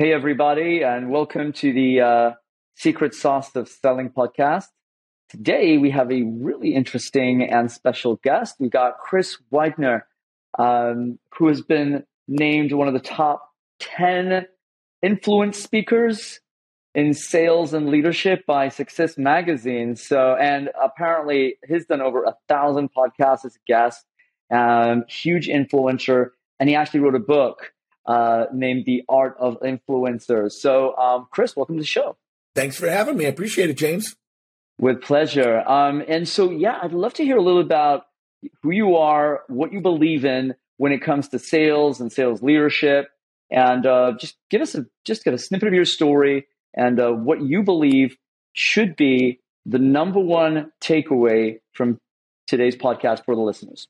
Hey, everybody, and welcome to the uh, Secret Sauce of Selling podcast. Today, we have a really interesting and special guest. We got Chris Widener, um, who has been named one of the top 10 influence speakers in sales and leadership by Success Magazine. So, and apparently, he's done over a thousand podcasts as a guest, um, huge influencer, and he actually wrote a book uh, named The Art of Influencers. So, um, Chris, welcome to the show. Thanks for having me. I appreciate it, James. With pleasure. Um, and so, yeah, I'd love to hear a little about who you are, what you believe in when it comes to sales and sales leadership, and uh, just give us a just get a snippet of your story and uh, what you believe should be the number one takeaway from today's podcast for the listeners.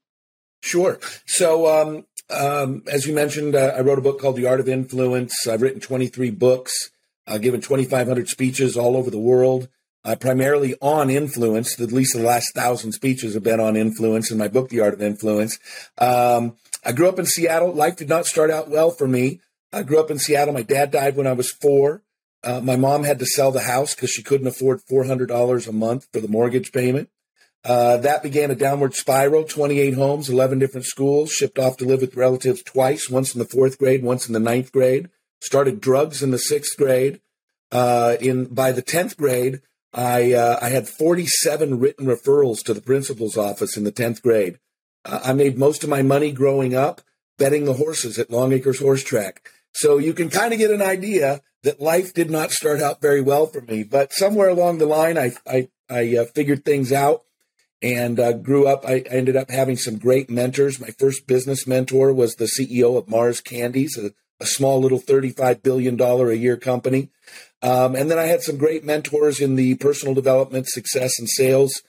Sure. So, um, um, as you mentioned, uh, I wrote a book called The Art of Influence. I've written 23 books, uh, given 2,500 speeches all over the world, uh, primarily on influence. At least the last thousand speeches have been on influence in my book, The Art of Influence. Um, I grew up in Seattle. Life did not start out well for me. I grew up in Seattle. My dad died when I was four. Uh, my mom had to sell the house because she couldn't afford $400 a month for the mortgage payment. Uh, that began a downward spiral 28 homes, 11 different schools, shipped off to live with relatives twice, once in the fourth grade, once in the ninth grade. Started drugs in the sixth grade. Uh, in by the 10th grade, I, uh, I had 47 written referrals to the principal's office in the 10th grade. Uh, I made most of my money growing up betting the horses at Long Acres Horse Track. So you can kind of get an idea that life did not start out very well for me. But somewhere along the line, I, I, I uh, figured things out and uh, grew up. I, ended up having some great mentors. My first business mentor was the CEO of Mars Candies, a, a small little $35 billion a year company. Um, and then I had some great mentors in the personal development, success, and sales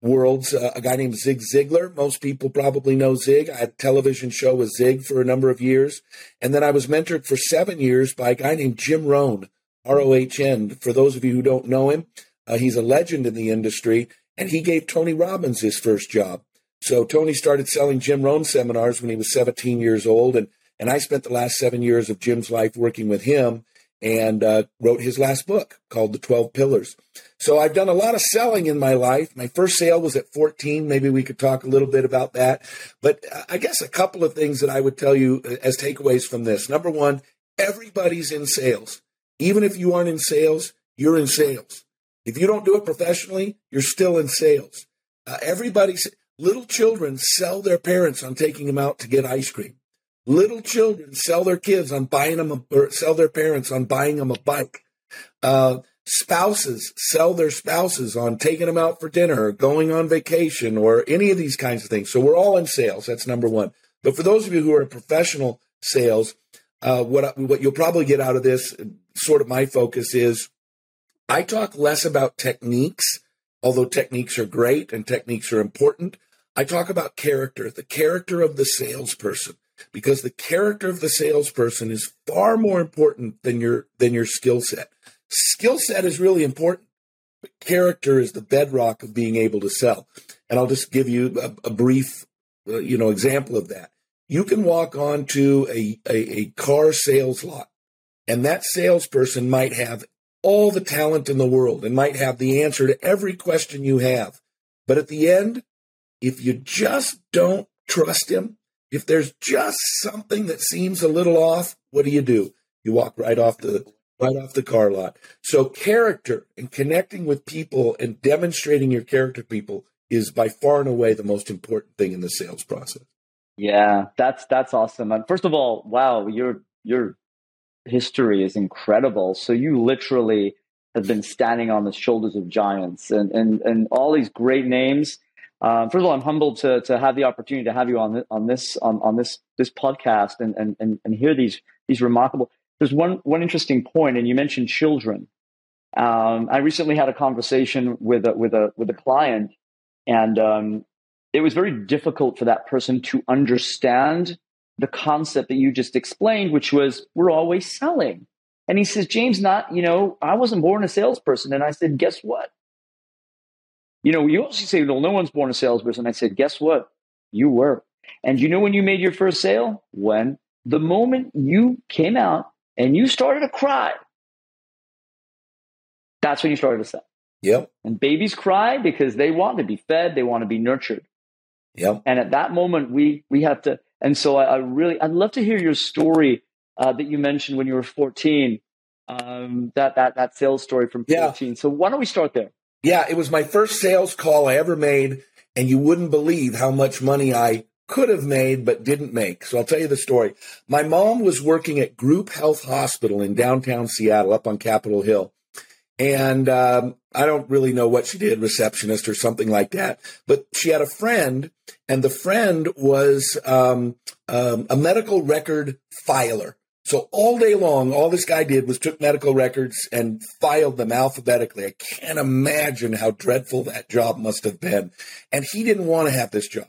worlds. Uh, a guy named Zig Ziglar. Most people probably know Zig. I had a television show with Zig for a number of years. And then I was mentored for seven years by a guy named Jim Rohn, R O H N. For those of you who don't know him, uh, he's a legend in the industry. And he gave Tony Robbins his first job. So Tony started selling Jim Rohn seminars when he was 17 years old. And, and I spent the last seven years of Jim's life working with him and uh, wrote his last book called The 12 Pillars. So I've done a lot of selling in my life. My first sale was at 14. Maybe we could talk a little bit about that. But I guess a couple of things that I would tell you as takeaways from this. Number one, everybody's in sales. Even if you aren't in sales, you're in sales. If you don't do it professionally, you're still in sales. Uh, everybody's little children sell their parents on taking them out to get ice cream. Little children sell their kids on buying them a, or sell their parents on buying them a bike. Uh, spouses sell their spouses on taking them out for dinner or going on vacation or any of these kinds of things. So we're all in sales. That's number one. But for those of you who are professional sales, uh, what what you'll probably get out of this, sort of my focus is I talk less about techniques, although techniques are great and techniques are important. I talk about character, the character of the salesperson, because the character of the salesperson is far more important than your than your skill set. Skill set is really important, but character is the bedrock of being able to sell. And I'll just give you a, a brief, uh, you know, example of that. You can walk onto a, a, a car sales lot, and that salesperson might have all the talent in the world and might have the answer to every question you have. But at the end, if you just don't trust him, if there's just something that seems a little off, what do you do? You walk right off the right off the car lot. So character and connecting with people and demonstrating your character people is by far and away the most important thing in the sales process. Yeah, that's that's awesome. And first of all, wow, you're you're history is incredible. So you literally have been standing on the shoulders of giants and, and, and all these great names. Um, first of all, I'm humbled to, to have the opportunity to have you on, on this, on, on this, this podcast and, and, and, and hear these, these remarkable, there's one, one interesting point and you mentioned children. Um, I recently had a conversation with a, with a, with a client and, um, it was very difficult for that person to understand the concept that you just explained, which was we're always selling. And he says, James, not, you know, I wasn't born a salesperson. And I said, guess what? You know, you also say, well, no one's born a salesperson. I said, guess what? You were. And you know when you made your first sale? When the moment you came out and you started to cry, that's when you started to sell. Yep. And babies cry because they want to be fed, they want to be nurtured. Yep. And at that moment, we we have to. And so I, I really, I'd love to hear your story uh, that you mentioned when you were 14. Um, that that that sales story from 14. Yeah. So why don't we start there? Yeah, it was my first sales call I ever made, and you wouldn't believe how much money I could have made but didn't make. So I'll tell you the story. My mom was working at Group Health Hospital in downtown Seattle, up on Capitol Hill. And um, I don't really know what she did, receptionist or something like that. But she had a friend, and the friend was um, um, a medical record filer. So all day long, all this guy did was took medical records and filed them alphabetically. I can't imagine how dreadful that job must have been. And he didn't want to have this job.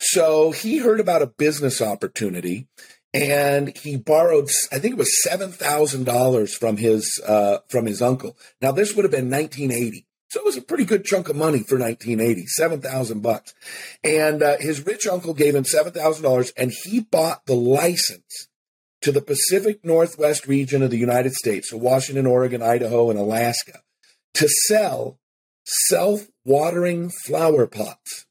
So he heard about a business opportunity and he borrowed i think it was $7000 from his uh, from his uncle. Now this would have been 1980 so it was a pretty good chunk of money for 1980 7000 bucks. And uh, his rich uncle gave him $7000 and he bought the license to the pacific northwest region of the united states so washington oregon idaho and alaska to sell self-watering flower pots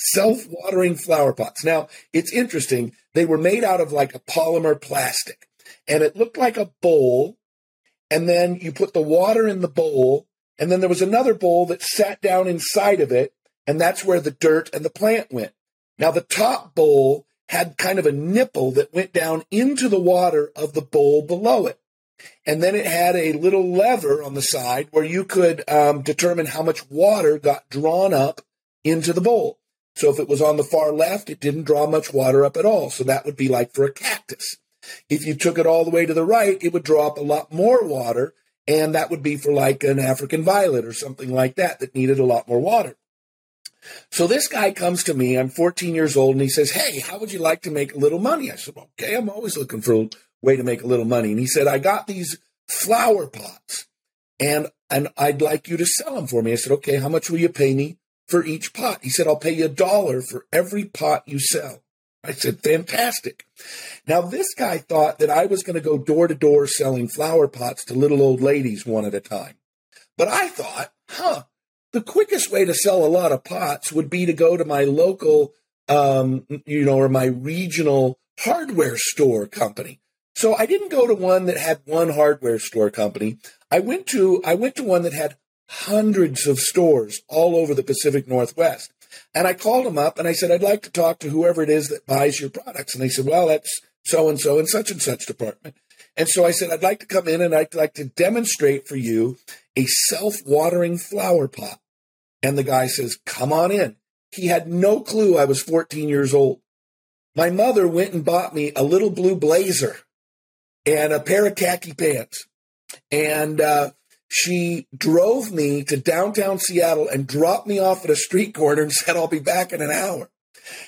self-watering flower pots. Now, it's interesting. They were made out of like a polymer plastic and it looked like a bowl. And then you put the water in the bowl and then there was another bowl that sat down inside of it. And that's where the dirt and the plant went. Now, the top bowl had kind of a nipple that went down into the water of the bowl below it. And then it had a little lever on the side where you could um, determine how much water got drawn up into the bowl. So if it was on the far left, it didn't draw much water up at all. So that would be like for a cactus. If you took it all the way to the right, it would draw up a lot more water. And that would be for like an African violet or something like that that needed a lot more water. So this guy comes to me. I'm 14 years old and he says, Hey, how would you like to make a little money? I said, Okay, I'm always looking for a way to make a little money. And he said, I got these flower pots and, and I'd like you to sell them for me. I said, Okay, how much will you pay me for each pot. He said, I'll pay you a dollar for every pot you sell. I said, fantastic. Now, this guy thought that I was going to go door to door selling flower pots to little old ladies one at a time. But I thought, huh, the quickest way to sell a lot of pots would be to go to my local, um, you know, or my regional hardware store company. So I didn't go to one that had one hardware store company. I went to, I went to one that had hundreds of stores all over the Pacific Northwest. And I called them up and I said, I'd like to talk to whoever it is that buys your products. And they said, well, that's so and so in such and such department. And so I said, I'd like to come in and I'd like to demonstrate for you a self watering flower pot. And the guy says, come on in. He had no clue I was 14 years old. My mother went and bought me a little blue blazer and a pair of khaki pants. And uh, she drove me to downtown Seattle and dropped me off at a street corner and said, I'll be back in an hour.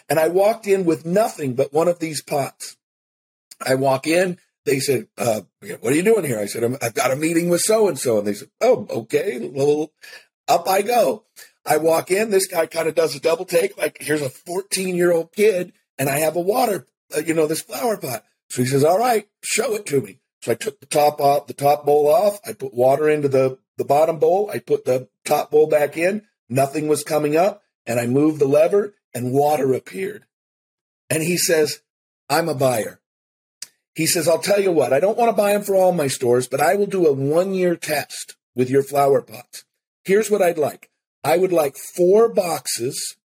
And I walked in with nothing but one of these pots. I walk in. They said, uh, what are you doing here? I said, I've got a meeting with so and so. And they said, oh, okay. Well, up I go. I walk in. This guy kind of does a double take. Like, here's a 14 year old kid and I have a water, uh, you know, this flower pot. So he says, all right, show it to me. So I took the top off, the top bowl off. I put water into the, the bottom bowl. I put the top bowl back in. Nothing was coming up. And I moved the lever and water appeared. And he says, I'm a buyer. He says, I'll tell you what, I don't want to buy them for all my stores, but I will do a one year test with your flower pots. Here's what I'd like. I would like four boxes,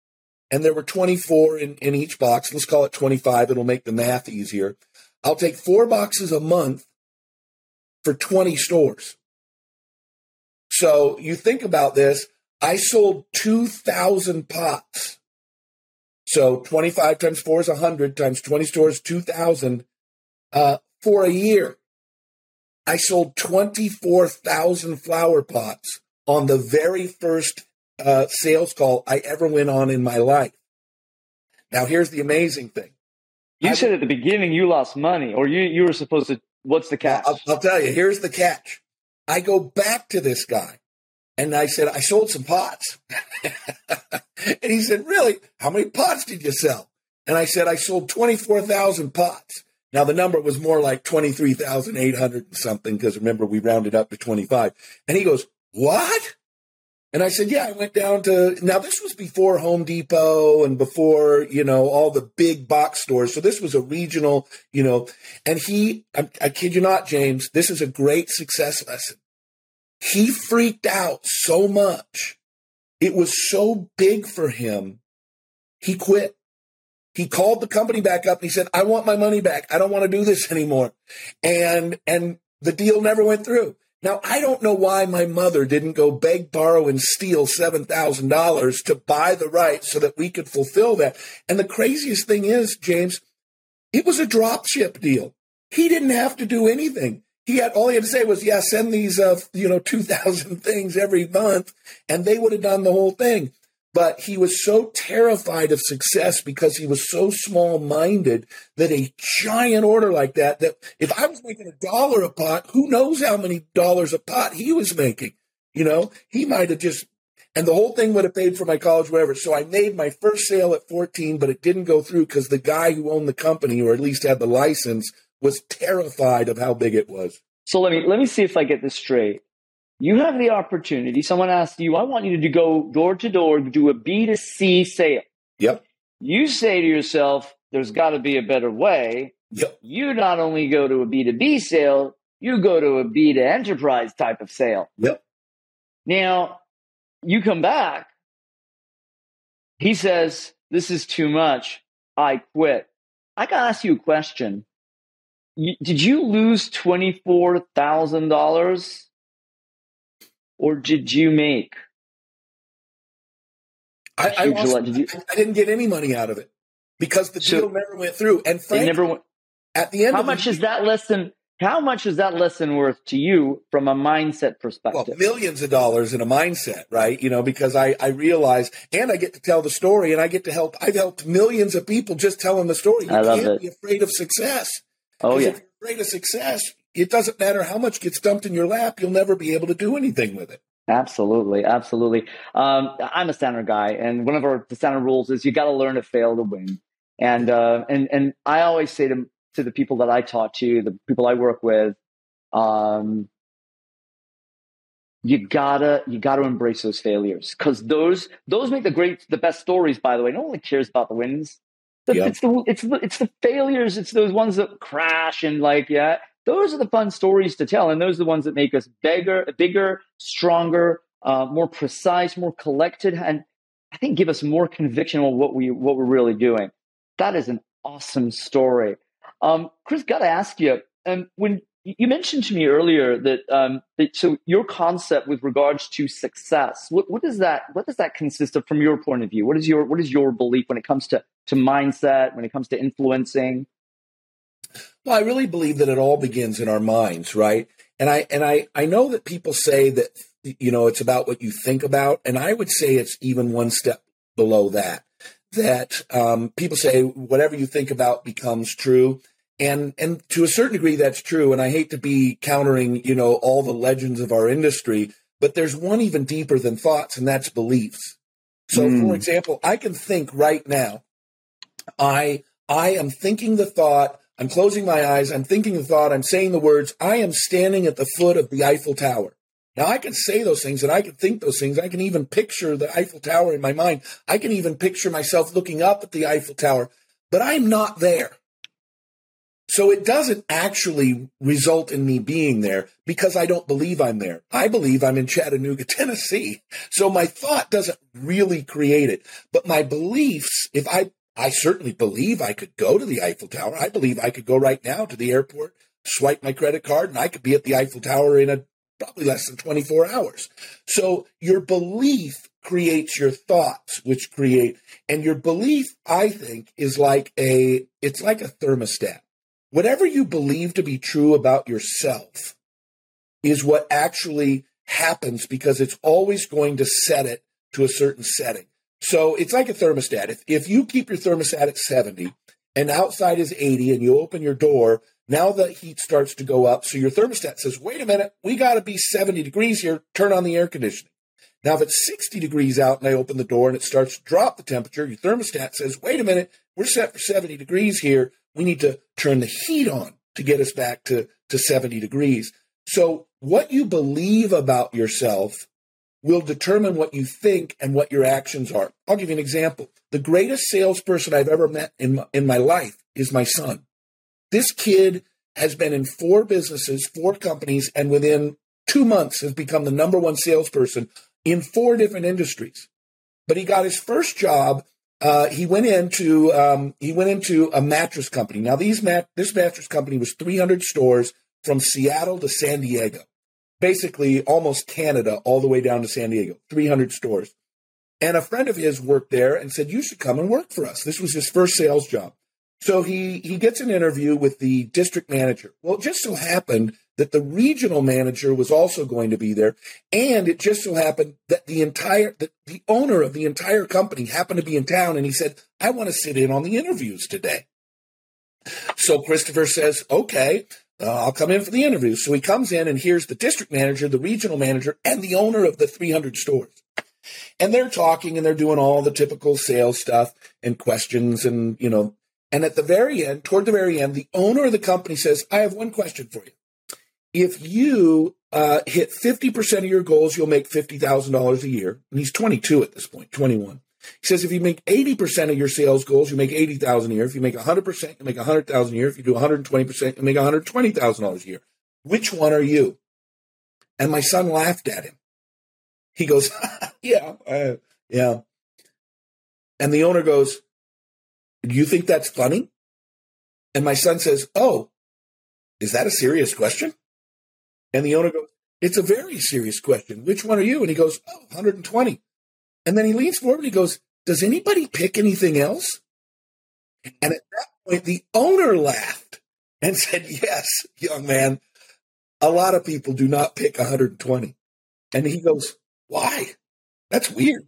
and there were 24 in, in each box. Let's call it 25. It'll make the math easier. I'll take four boxes a month for 20 stores. So you think about this, I sold 2,000 pots. So 25 times 4 is 100 times 20 stores, 2,000 uh, for a year. I sold 24,000 flower pots on the very first uh, sales call I ever went on in my life. Now, here's the amazing thing. You I, said at the beginning you lost money, or you, you were supposed to What's the catch? I'll, I'll tell you. Here's the catch. I go back to this guy and I said, I sold some pots. and he said, Really? How many pots did you sell? And I said, I sold 24,000 pots. Now the number was more like 23,800 something because remember we rounded up to 25. And he goes, what? And I said, yeah, I went down to, now this was before Home Depot and before, you know, all the big box stores. So this was a regional, you know, and he, I, I kid you not, James, this is a great success lesson. He freaked out so much. It was so big for him. He quit. He called the company back up and he said, I want my money back. I don't want to do this anymore. And, and the deal never went through. Now, I don't know why my mother didn't go beg, borrow, and steal $7,000 to buy the rights so that we could fulfill that. And the craziest thing is, James, it was a drop ship deal. He didn't have to do anything. He had all he had to say was, "Yeah, send these, uh, you know, two thousand things every month," and they would have done the whole thing. But he was so terrified of success because he was so small minded that a giant order like that, that if I was making a dollar a pot, who knows how many dollars a pot he was making? You know, he might have just, and the whole thing would have paid for my college, whatever. So I made my first sale at 14, but it didn't go through because the guy who owned the company, or at least had the license, was terrified of how big it was. So let me let me see if I get this straight. You have the opportunity. Someone asks you, I want you to go door to door, do a B2C sale. Yep. You say to yourself, there's got to be a better way. Yep. You not only go to a B2B sale, you go to a B to enterprise type of sale. Yep. Now, you come back. He says, This is too much. I quit. I got to ask you a question. You, did you lose $24,000 or did you make? I, I, lost, you, I, didn't get any money out of it because the so deal never went through. And frankly, never went, at the end, how much the, is that lesson? How much is that lesson worth to you from a mindset perspective? Well, millions of dollars in a mindset, right? You know, because I, I realize and I get to tell the story and I get to help. I've helped millions of people just telling the story. You I love can't it. be afraid of success. Oh, yeah. Afraid of success, it doesn't matter how much gets dumped in your lap, you'll never be able to do anything with it. Absolutely, absolutely. Um, I'm a Sandler guy, and one of our the Sandler rules is you got to learn to fail to win. And uh, and and I always say to to the people that I talk to, the people I work with, um, you gotta you gotta embrace those failures because those those make the great the best stories. By the way, no one cares about the wins. yep. It's the it's the it's the failures. It's those ones that crash and like yeah those are the fun stories to tell and those are the ones that make us bigger bigger stronger uh, more precise more collected and i think give us more conviction on what we what we're really doing. That is an awesome story. Um, chris got to ask you um, when you mentioned to me earlier that, um, that, so your concept with regards to success what, what does that what does that consist of from your point of view? What is your what is your belief when it comes to to mindset when it comes to influencing well, I really believe that it all begins in our minds, right? And I and I I know that people say that you know it's about what you think about, and I would say it's even one step below that. That um, people say whatever you think about becomes true, and and to a certain degree that's true. And I hate to be countering you know all the legends of our industry, but there's one even deeper than thoughts, and that's beliefs. So, mm. for example, I can think right now, I I am thinking the thought I'm closing my eyes. I'm thinking the thought. I'm saying the words. I am standing at the foot of the Eiffel Tower. Now I can say those things and I can think those things. I can even picture the Eiffel Tower in my mind. I can even picture myself looking up at the Eiffel Tower, but I'm not there. So it doesn't actually result in me being there because I don't believe I'm there. I believe I'm in Chattanooga, Tennessee. So my thought doesn't really create it, but my beliefs, if I I certainly believe I could go to the Eiffel Tower. I believe I could go right now to the airport, swipe my credit card, and I could be at the Eiffel Tower in a probably less than 24 hours. So your belief creates your thoughts, which create, and your belief, I think, is like a, it's like a thermostat. Whatever you believe to be true about yourself is what actually happens because it's always going to set it to a certain setting. So it's like a thermostat. If, if you keep your thermostat at 70 and outside is 80 and you open your door, now the heat starts to go up. So your thermostat says, wait a minute, we got to be 70 degrees here. Turn on the air conditioning. Now, if it's 60 degrees out and I open the door and it starts to drop the temperature, your thermostat says, wait a minute, we're set for 70 degrees here. we need to turn the heat on to get us back to, to 70 degrees. So what you believe about yourself will determine what you think and what your actions are. I'll give you an example. The greatest salesperson I've ever met in my, in my life is my son. This kid has been in four businesses, four companies, and within two months has become the number one salesperson in four different industries. But he got his first job. Uh, he went into um, he went into a mattress company. Now these mat- this mattress company was 300 stores from Seattle to San Diego, basically almost Canada all the way down to San Diego. 300 stores. And a friend of his worked there and said, "You should come and work for us." This was his first sales job. So he he gets an interview with the district manager. Well, it just so happened that the regional manager was also going to be there, and it just so happened that the entire that the owner of the entire company happened to be in town, and he said, "I want to sit in on the interviews today." So Christopher says, "Okay." Uh, I'll come in for the interview. So he comes in and here's the district manager, the regional manager, and the owner of the 300 stores. And they're talking and they're doing all the typical sales stuff and questions and, you know, and at the very end, toward the very end, the owner of the company says, I have one question for you. If you uh, hit 50% of your goals, you'll make $50,000 a year. And he's 22 at this point, 21. He says if you make 80% of your sales goals, you make 80,000 a year. If you make 100%, you make 100,000 a year. If you do 120%, you make $120,000 a year. Which one are you? And my son laughed at him. He goes, yeah, uh, yeah. And the owner goes, do you think that's funny? And my son says, Oh, is that a serious question? And the owner goes, It's a very serious question. Which one are you? And he goes, Oh, 120. And then he leans forward and he goes, Does anybody pick anything else? And at that point, the owner laughed and said, Yes, young man, a lot of people do not pick 120. And he goes, Why? That's weird.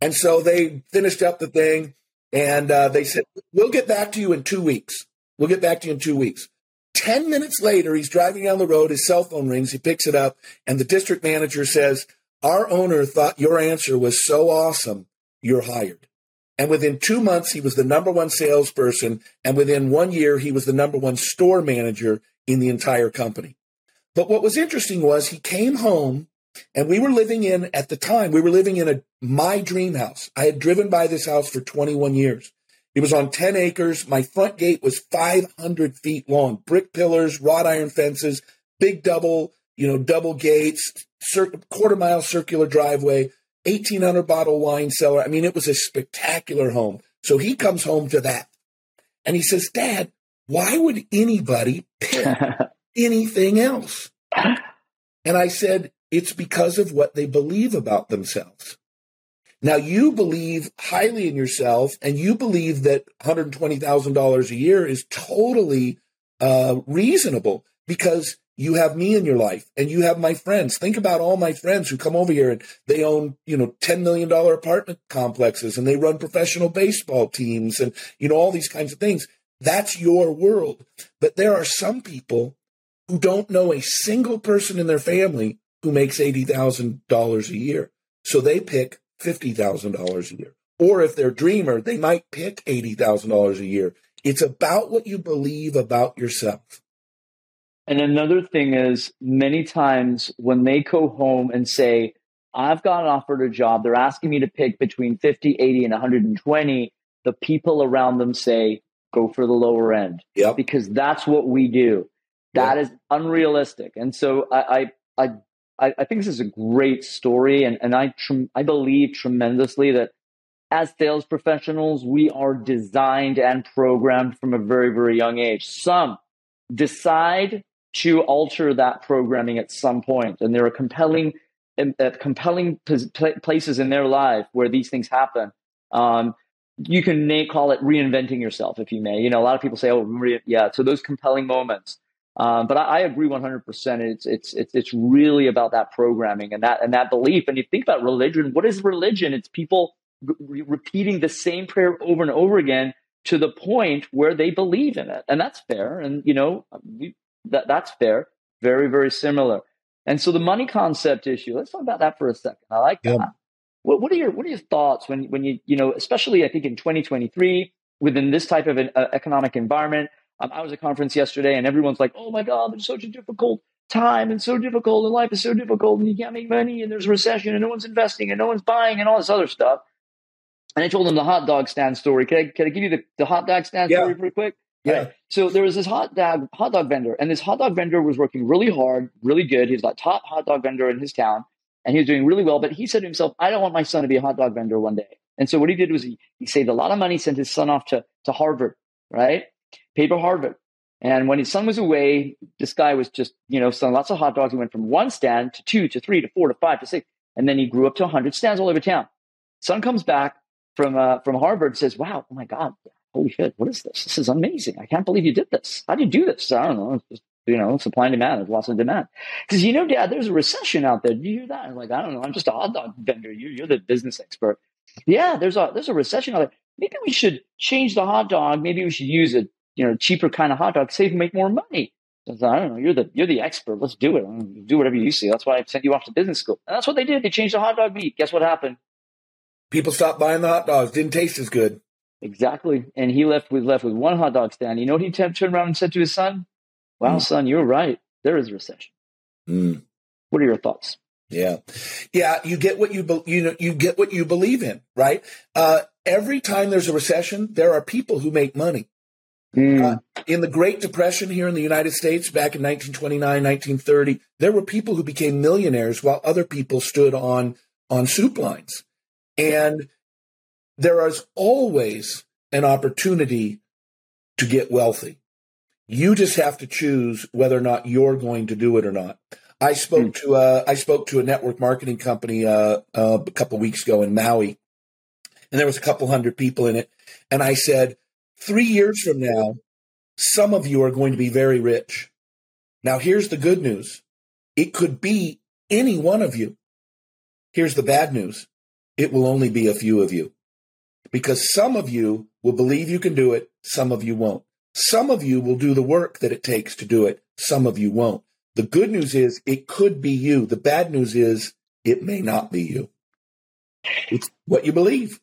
And so they finished up the thing. And uh, they said, We'll get back to you in two weeks. We'll get back to you in two weeks. 10 minutes later, he's driving down the road. His cell phone rings. He picks it up. And the district manager says, Our owner thought your answer was so awesome, you're hired. And within two months, he was the number one salesperson. And within one year, he was the number one store manager in the entire company. But what was interesting was he came home and we were living in, at the time, we were living in a my dream house. I had driven by this house for 21 years. It was on 10 acres. My front gate was 500 feet long, brick pillars, wrought iron fences, big double, you know, double gates, cir- quarter mile circular driveway, 1800 bottle wine cellar. I mean, it was a spectacular home. So he comes home to that and he says, Dad, why would anybody pick anything else? And I said, it's because of what they believe about themselves. Now you believe highly in yourself and you believe that $120,000 a year is totally uh, reasonable because you have me in your life and you have my friends. Think about all my friends who come over here and they own, you know, $10 million apartment complexes and they run professional baseball teams and, you know, all these kinds of things. That's your world. But there are some people who don't know a single person in their family who makes $80,000 a year. So they pick $50,000 a year. Or if they're dreamer, they might pick $80,000 a year. It's about what you believe about yourself. And another thing is many times when they go home and say, I've got offered a job, they're asking me to pick between 50, 80, and 120. The people around them say, go for the lower end. Yep. Because that's what we do. That yep. is unrealistic. And so I, I, I I, I, think this is a great story, and, and I tr- I believe tremendously that as sales professionals, we are designed and programmed from a very very young age. Some decide to alter that programming at some point, and there are compelling uh, compelling places in their life where these things happen. Um, you can call it reinventing yourself, if you may. You know, a lot of people say, "Oh, yeah." So those compelling moments. Um, but I, I, agree 100%. It's, it's, it's, it's really about that programming and that, and that belief. And you think about religion, what is religion? It's people re- repeating the same prayer over and over again to the point where they believe in it. And that's fair. And, you know, we, that, that's fair. Very, very similar. And so the money concept issue, let's talk about that for a second. I like that. What, what are your, what are your thoughts when, when you, you know, especially I think in 2023, within this type of an uh, economic environment. Um, I was at a conference yesterday, and everyone's like, "Oh my God, there's such a difficult time, and so difficult, and life is so difficult, and you can't make money, and there's a recession, and no one's investing, and no one's buying, and all this other stuff." And I told them the hot dog stand story. Can I, can I give you the, the hot dog stand Yeah. story pretty quick? Yeah. Right. So there was this hot dog hot dog vendor, and this hot dog vendor was working really hard, really good. He was top hot dog vendor in his town, and he was doing really well. But he said to himself, "I don't want my son to be a hot dog vendor one day." And so what he did was he, he saved a lot of money, sent his son off to to Harvard, right? Paid for Harvard. And when his son was away, this guy was just you know selling lots of hot dogs. He went from one stand to two to three to four to five to six, and then he grew up to hundred stands all over town. Son comes back from uh, from Harvard, says, "Wow, oh my God, holy shit, what is this? This is amazing. I can't believe you did this. How do you do this? I don't know. Just, you know, supply and demand. There's lots of demand. Because, you know, dad, there's a recession out there. Do you hear that? I'm like, I don't know. I'm just a hot dog vendor. You, you're the business expert. Yeah, there's a, there's a recession out there. Maybe we should change the hot dog. Maybe we should use a, you know, cheaper kind of hot dog, save and make more money. I I don't know. You're the, you're the expert. Let's do it. Do whatever you see. That's why I sent you off to business school. And that's what they did. They changed the hot dog meat. Guess what happened? People stopped buying the hot dogs. Didn't taste as good. Exactly. And he left with left with one hot dog stand. You know what he t- turned around and said to his son? Wow, Mm. son, you're right. There is a recession. Mm, What are your thoughts? yeah, yeah. You get what you be, you know. You get what you believe in, right? Uh, every time there's a recession, there are people who make money. Mm, in the Great Depression here in the United States back in 1929, 1930, there were people who became millionaires while other people stood on on soup lines. And there is always an opportunity to get wealthy. You just have to choose whether or not you're going to do it or not. I spoke to a, I spoke to a network marketing company uh, uh, a couple weeks ago in Maui, and there was a couple hundred people in it. And I said, three years from now, some of you are going to be very rich. Now, here's the good news it could be any one of you. Here's the bad news it will only be a few of you because some of you will believe you can do it, some of you won't. Some of you will do the work that it takes to do it, some of you won't. The good news is it could be you. The bad news is it may not be you. It's what you believe.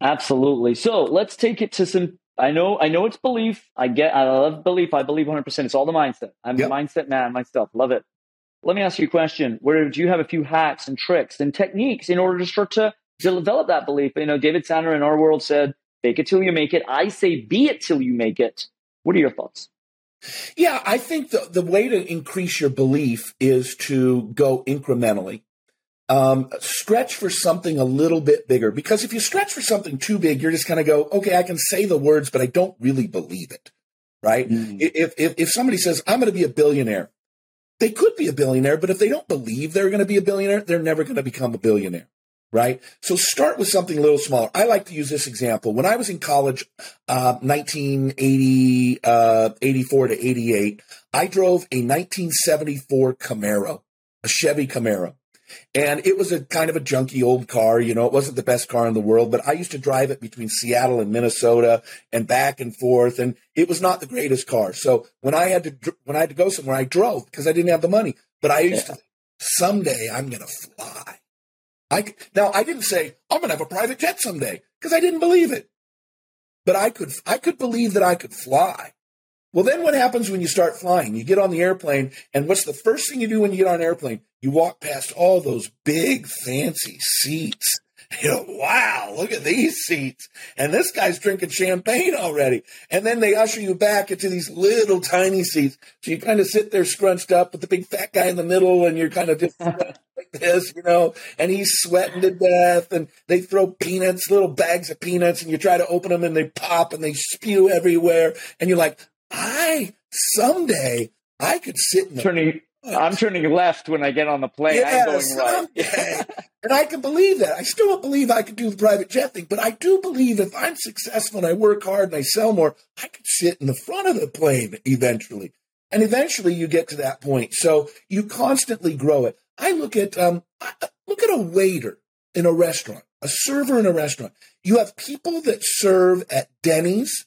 absolutely. So let's take it to some. I know, I know it's belief. I get, I love belief. I believe 100. percent It's all the mindset. I'm Yep. a mindset man myself. Love it. Let me ask you a question. Where do you have a few hacks and tricks and techniques in order to start to develop that belief? You know, David Sandler in our world said, "Fake it till you make it." I say, "Be it till you make it." What are your thoughts? Yeah, I think the, the way to increase your belief is to go incrementally. Um, stretch for something a little bit bigger because if you stretch for something too big, you're just going to go, okay, I can say the words, but I don't really believe it. Right. Mm. If, if, if somebody says, I'm going to be a billionaire, they could be a billionaire, but if they don't believe they're going to be a billionaire, they're never going to become a billionaire. Right. So start with something a little smaller. I like to use this example. When I was in college, uh, 1980, uh, 84 to 88, I drove a 1974 Camaro, a Chevy Camaro. And it was a kind of a junky old car. You know, it wasn't the best car in the world, but I used to drive it between Seattle and Minnesota and back and forth. And it was not the greatest car. So when I had to, when I had to go somewhere, I drove because I didn't have the money. But I used to, someday I'm going to fly. I, now I didn't say I'm going to have a private jet someday because I didn't believe it. But I could, I could believe that I could fly. Well, then what happens when you start flying? You get on the airplane, and what's the first thing you do when you get on an airplane? You walk past all those big fancy seats. You know, wow, look at these seats. And this guy's drinking champagne already. And then they usher you back into these little tiny seats. So you kind of sit there scrunched up with the big fat guy in the middle, and you're kind of just like this, you know, and he's sweating to death. And they throw peanuts, little bags of peanuts, and you try to open them and they pop and they spew everywhere. And you're like, I someday I could sit in the Turning, I'm turning left when I get on the plane. yeah, I'm going right. and I can believe that. I still don't believe I could do the private jet thing, but I do believe if I'm successful and I work hard and I sell more, I could sit in the front of the plane eventually. And eventually you get to that point. So you constantly grow it. I look at um I- look at a waiter in a restaurant, a server in a restaurant. You have people that serve at Denny's,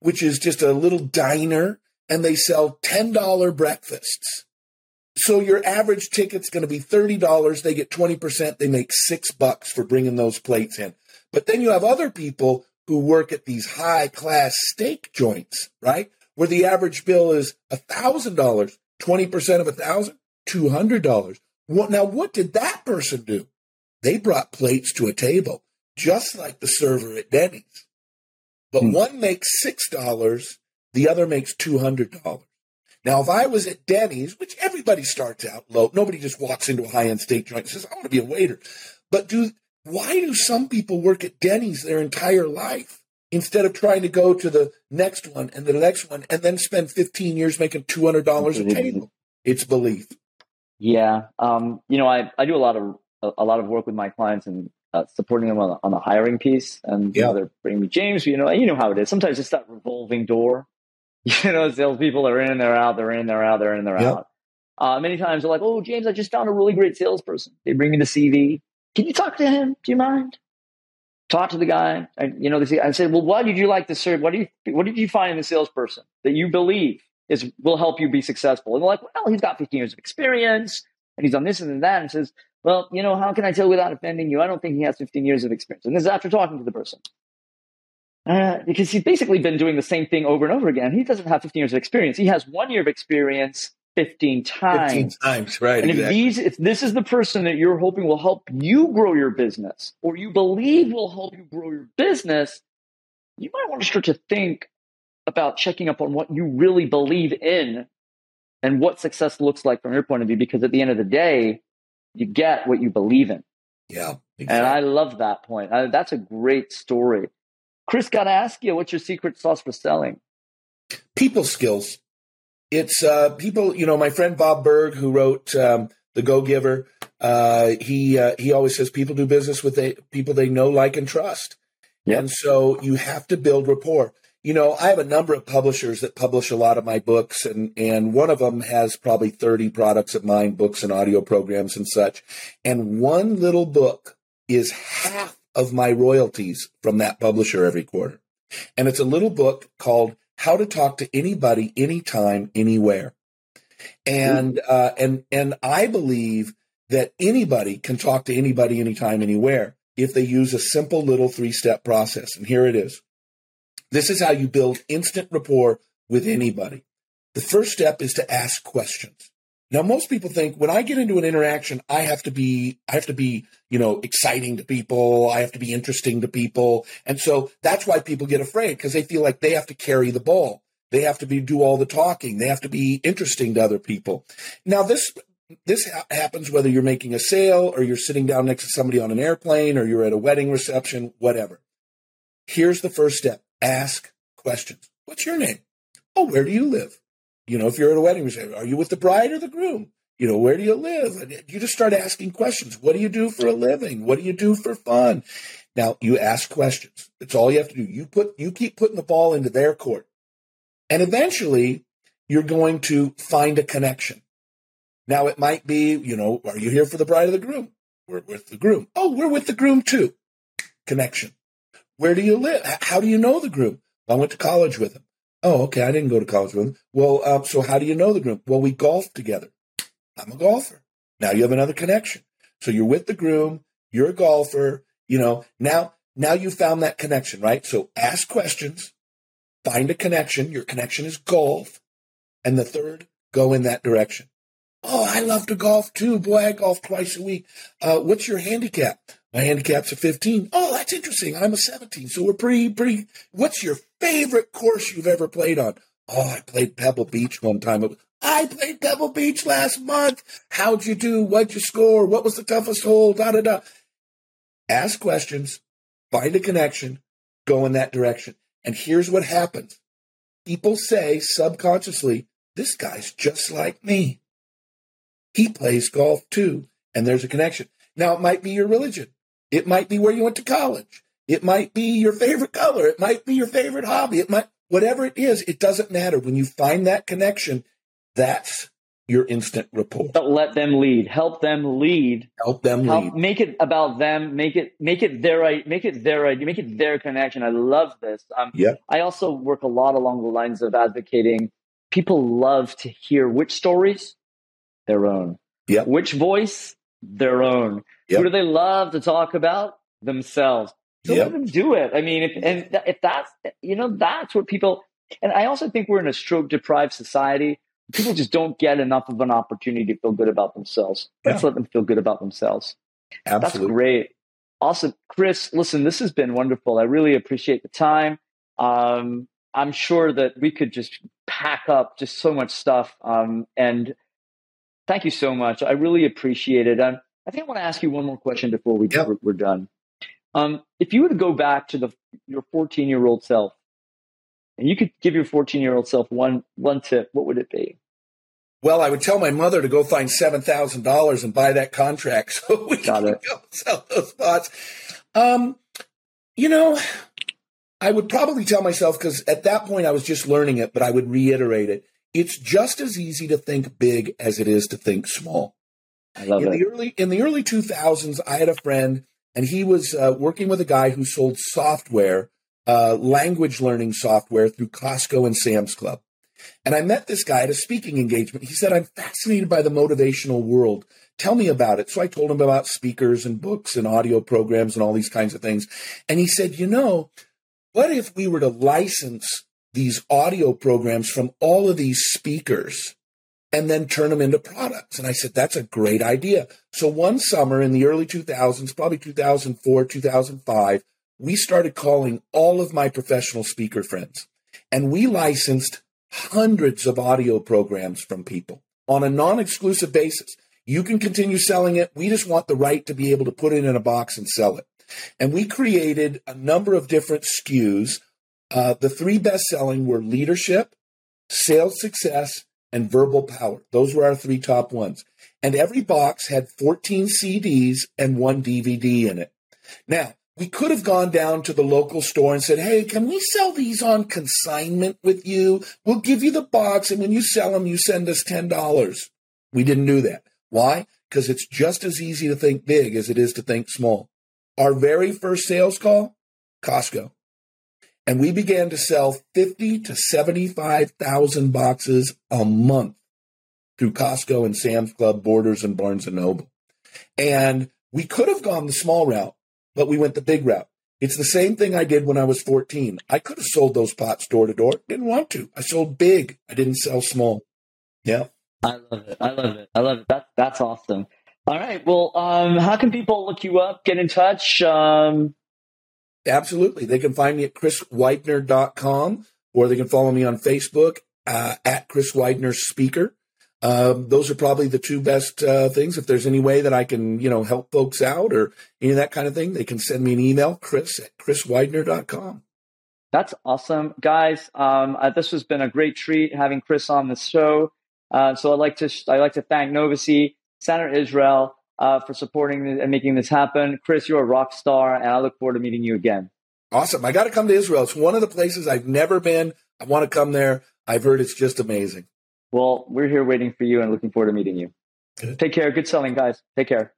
which is just a little diner, and they sell $10 breakfasts. So your average ticket's going to be $30. They get 20%. They make six bucks for bringing those plates in. But then you have other people who work at these high class steak joints, right? Where the average bill is $1,000, 20% of a thousand, $200. Well, now, what did that person do? They brought plates to a table, just like the server at Denny's. But hmm. one makes $6, the other makes $200. Now, if I was at Denny's, which everybody starts out low, nobody just walks into a high end steak joint and says, I want to be a waiter. But do why do some people work at Denny's their entire life instead of trying to go to the next one and the next one and then spend 15 years making $200 a table? It's belief. Yeah. Um, you know, I, I do a lot of a, lot of work with my clients and uh, supporting them on the, on the hiring piece. And yeah. you know, they're bringing me James. You know, you know how it is. Sometimes it's that revolving door. You know, salespeople are in, they're out, they're in, they're out, they're in, they're yep. out. Uh, many times they're like, "Oh, James, I just found a really great salesperson." They bring me the CV. Can you talk to him? Do you mind? Talk to the guy. And, you know, I said, "Well, why did you like the serve? What do you what did you find in the salesperson that you believe is will help you be successful?" And they're like, "Well, he's got 15 years of experience, and he's done this and that." And says, well, you know, how can I tell without offending you? I don't think he has 15 years of experience. And this is after talking to the person. Uh, because he's basically been doing the same thing over and over again. He doesn't have 15 years of experience. He has one year of experience 15 times. 15 times, right. And exactly. if these, if this is the person that you're hoping will help you grow your business or you believe will help you grow your business, you might want to start to think about checking up on what you really believe in and what success looks like from your point of view. Because at the end of the day, you get what you believe in. Yeah. Exactly. And I love that point. I, that's a great story. Chris, got to ask you, what's your secret sauce for selling? People skills. It's uh, people, you know, my friend Bob Burg, who wrote um, The Go Giver, uh, he, uh, he always says people do business with they, people they know, like, and trust. Yep. And so you have to build rapport you know, I have a number of publishers that publish a lot of my books, and and one of them has probably thirty products of mine, books and audio programs and such. And one little book is half of my royalties from that publisher every quarter. And it's a little book called How to Talk to Anybody, Anytime, Anywhere. And uh, and and I believe that anybody can talk to anybody, anytime, anywhere if they use a simple little three step process. And here it is. This is how you build instant rapport with anybody. The first step is to ask questions. Now, most people think when I get into an interaction, I have to be, I have to be, you know, exciting to people. I have to be interesting to people. And so that's why people get afraid because they feel like they have to carry the ball. They have to be, do all the talking. They have to be interesting to other people. Now, this, this ha- happens whether you're making a sale or you're sitting down next to somebody on an airplane or you're at a wedding reception, whatever. Here's the first step ask questions. What's your name? Oh, where do you live? You know, if you're at a wedding, say, are you with the bride or the groom? You know, where do you live? And you just start asking questions. What do you do for a living? What do you do for fun? Now you ask questions. That's all you have to do. You put, you keep putting the ball into their court. And eventually you're going to find a connection. Now it might be, you know, are you here for the bride or the groom? We're with the groom. Oh, we're with the groom too. Connection. Where do you live? How do you know the group? I went to college with him. Oh, okay. I didn't go to college with him. Well, um, so how do you know the groom? Well, we golfed together. I'm a golfer. Now you have another connection. So you're with the groom. You're a golfer. You know, now, now you found that connection, right? So ask questions, find a connection. Your connection is golf. And the third, go in that direction. Oh, I love to golf too. Boy, I golf twice a week. Uh, what's your handicap? My handicap's a 15. Oh, that's interesting. I'm a 17. So we're pretty, pretty. What's your favorite course you've ever played on? Oh, I played Pebble Beach one time. I played Pebble Beach last month. How'd you do? What'd you score? What was the toughest hole? Da da da. Ask questions, find a connection, go in that direction. And here's what happens people say subconsciously, this guy's just like me. He plays golf too. And there's a connection. Now, it might be your religion. It might be where you went to college. It might be your favorite color. It might be your favorite hobby. It might, whatever it is, it doesn't matter. When you find that connection, that's your instant rapport. But let them lead. Help them lead. Help them Help, lead. Make it about them. Make it make it their right make it their idea. Make it their connection. I love this. Um, yeah. I also work a lot along the lines of advocating. People love to hear which stories their own. Yeah. Which voice their own. Yep. Who do they love to talk about? Themselves. So yep. let them do it. I mean, if, and if that's, you know, that's what people, and I also think we're in a stroke deprived society. People just don't get enough of an opportunity to feel good about themselves. Let's let them feel good about themselves. Absolutely. That's great. Awesome. Chris, listen, this has been wonderful. I really appreciate the time. Um, I'm sure that we could just pack up just so much stuff. Um, and thank you so much. I really appreciate it. Um, I think I want to ask you one more question before we, yep. we're, done. Um, if you were to go back to the your 14 year old self, and you could give your 14 year old self one one tip, what would it be? Well, I would tell my mother to go find seven thousand dollars and buy that contract so we Got can go sell those spots. Um, you know, I would probably tell myself because at that point I was just learning it, but I would reiterate it. It's just as easy to think big as it is to think small. I love in it. the early in the early 2000s, I had a friend, and he was uh, working with a guy who sold software, uh, language learning software through Costco and Sam's Club. And I met this guy at a speaking engagement. He said, "I'm fascinated by the motivational world. Tell me about it." So I told him about speakers and books and audio programs and all these kinds of things. And he said, "You know." What if we were to license these audio programs from all of these speakers and then turn them into products? And I said, that's a great idea. So one summer in the early 2000s, probably 2004, 2005, we started calling all of my professional speaker friends and we licensed hundreds of audio programs from people on a non exclusive basis. You can continue selling it. We just want the right to be able to put it in a box and sell it. And we created a number of different SKUs. Uh, the three best selling were leadership, sales success, and verbal power. Those were our three top ones. And every box had 14 CDs and one DVD in it. Now, we could have gone down to the local store and said, Hey, can we sell these on consignment with you? We'll give you the box. And when you sell them, you send us $10. We didn't do that. Why? Because it's just as easy to think big as it is to think small. Our very first sales call, Costco. And we began to sell 50 to 75,000 boxes a month through Costco and Sam's Club, Borders and Barnes and Noble. And we could have gone the small route, but we went the big route. It's the same thing I did when I was 14. I could have sold those pots door to door. Didn't want to. I sold big. I didn't sell small. Yeah. I love it. I love it. I love it. That, that's awesome. All right. Well, um, how can people look you up, get in touch? Um, Absolutely. They can find me at chriswidener.com or they can follow me on Facebook uh, at Chris Widener Speaker. Um, those are probably the two best uh, things. If there's any way that I can, you know, help folks out or any of that kind of thing, they can send me an email, chris at chriswidener.com. That's awesome. Guys, um, uh, this has been a great treat having Chris on the show. Uh, so I'd like to, I'd like to thank Novasi Senator Israel uh, for supporting and making this happen. Chris, you're a rock star, and I look forward to meeting you again. Awesome. I got to come to Israel. It's one of the places I've never been. I want to come there. I've heard it's just amazing. Well, we're here waiting for you and looking forward to meeting you. Good. Take care. Good selling, guys. Take care.